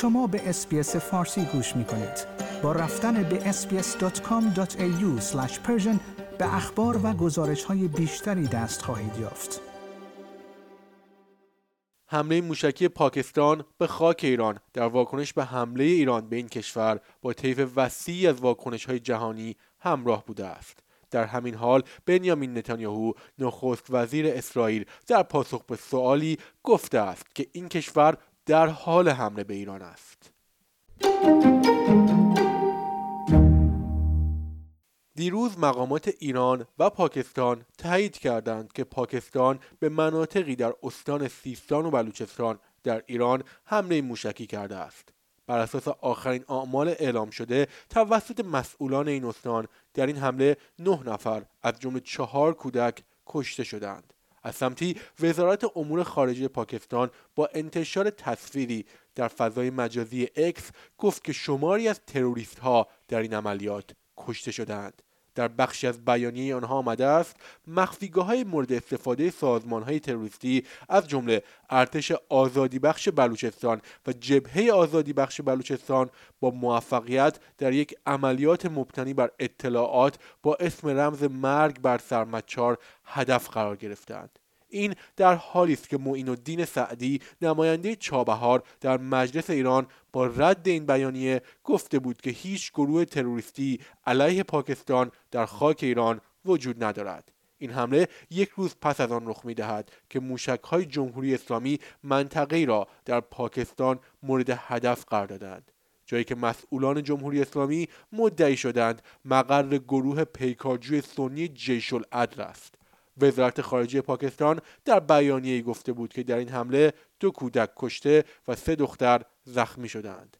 شما به اسپیس فارسی گوش می کنید. با رفتن به sbs.com.au به اخبار و گزارش های بیشتری دست خواهید یافت. حمله موشکی پاکستان به خاک ایران در واکنش به حمله ایران به این کشور با طیف وسیعی از واکنش های جهانی همراه بوده است. در همین حال بنیامین نتانیاهو نخست وزیر اسرائیل در پاسخ به سوالی گفته است که این کشور در حال حمله به ایران است. دیروز مقامات ایران و پاکستان تایید کردند که پاکستان به مناطقی در استان سیستان و بلوچستان در ایران حمله موشکی کرده است. بر اساس آخرین آمال اعلام شده توسط مسئولان این استان در این حمله نه نفر از جمله چهار کودک کشته شدند. از سمتی وزارت امور خارجه پاکستان با انتشار تصویری در فضای مجازی اکس گفت که شماری از تروریست ها در این عملیات کشته شدند. در بخشی از بیانیه آنها آمده است مخفیگاه های مورد استفاده سازمان های تروریستی از جمله ارتش آزادی بخش بلوچستان و جبهه آزادی بخش بلوچستان با موفقیت در یک عملیات مبتنی بر اطلاعات با اسم رمز مرگ بر سرمچار هدف قرار گرفتند این در حالی است که معین الدین سعدی نماینده چابهار در مجلس ایران با رد این بیانیه گفته بود که هیچ گروه تروریستی علیه پاکستان در خاک ایران وجود ندارد. این حمله یک روز پس از آن رخ می دهد که موشک های جمهوری اسلامی منطقه را در پاکستان مورد هدف قرار دادند. جایی که مسئولان جمهوری اسلامی مدعی شدند مقر گروه پیکارجوی سنی جیش العدل است. وزارت خارجه پاکستان در بیانیه گفته بود که در این حمله دو کودک کشته و سه دختر زخمی شدند.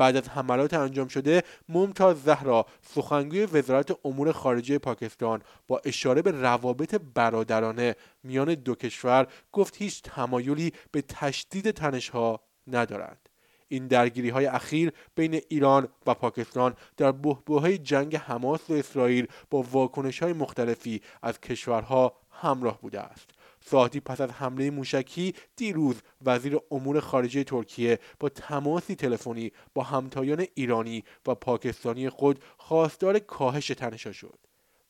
بعد از حملات انجام شده ممتاز زهرا سخنگوی وزارت امور خارجه پاکستان با اشاره به روابط برادرانه میان دو کشور گفت هیچ تمایلی به تشدید تنشها ندارند این درگیری های اخیر بین ایران و پاکستان در های جنگ حماس و اسرائیل با واکنش های مختلفی از کشورها همراه بوده است. ساعتی پس از حمله موشکی دیروز وزیر امور خارجه ترکیه با تماسی تلفنی با همتایان ایرانی و پاکستانی خود خواستار کاهش تنشا شد.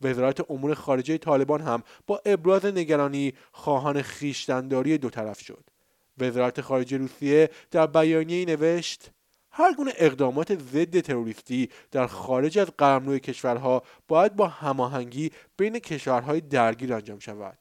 وزارت امور خارجه طالبان هم با ابراز نگرانی خواهان خیشتنداری دو طرف شد. وزارت خارجه روسیه در بیانیه نوشت هر گونه اقدامات ضد تروریستی در خارج از قلمرو کشورها باید با هماهنگی بین کشورهای درگیر انجام شود.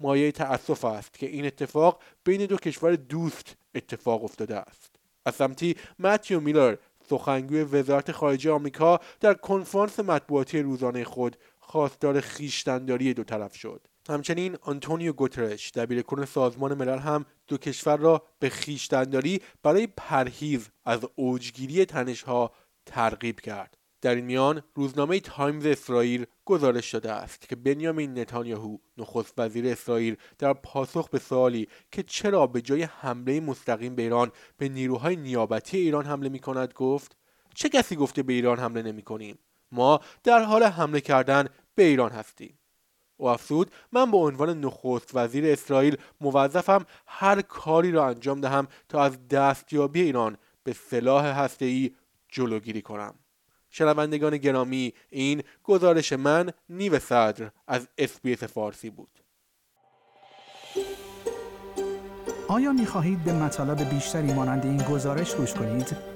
مایه تأسف است که این اتفاق بین دو کشور دوست اتفاق افتاده است. از سمتی متیو میلر سخنگوی وزارت خارجه آمریکا در کنفرانس مطبوعاتی روزانه خود خواستار خیشتنداری دو طرف شد. همچنین آنتونیو گوترش دبیرکل سازمان ملل هم دو کشور را به خیشتنداری برای پرهیز از اوجگیری تنشها ترغیب کرد در این میان روزنامه تایمز اسرائیل گزارش داده است که بنیامین نتانیاهو نخست وزیر اسرائیل در پاسخ به سوالی که چرا به جای حمله مستقیم به ایران به نیروهای نیابتی ایران حمله می کند گفت چه کسی گفته به ایران حمله نمی کنیم؟ ما در حال حمله کردن به ایران هستیم او افزود من به عنوان نخست وزیر اسرائیل موظفم هر کاری را انجام دهم تا از دستیابی ایران به سلاح هسته‌ای جلوگیری کنم شنوندگان گرامی این گزارش من نیو صدر از اس‌بی‌اس فارسی بود آیا می خواهید به مطالب بیشتری مانند این گزارش گوش کنید؟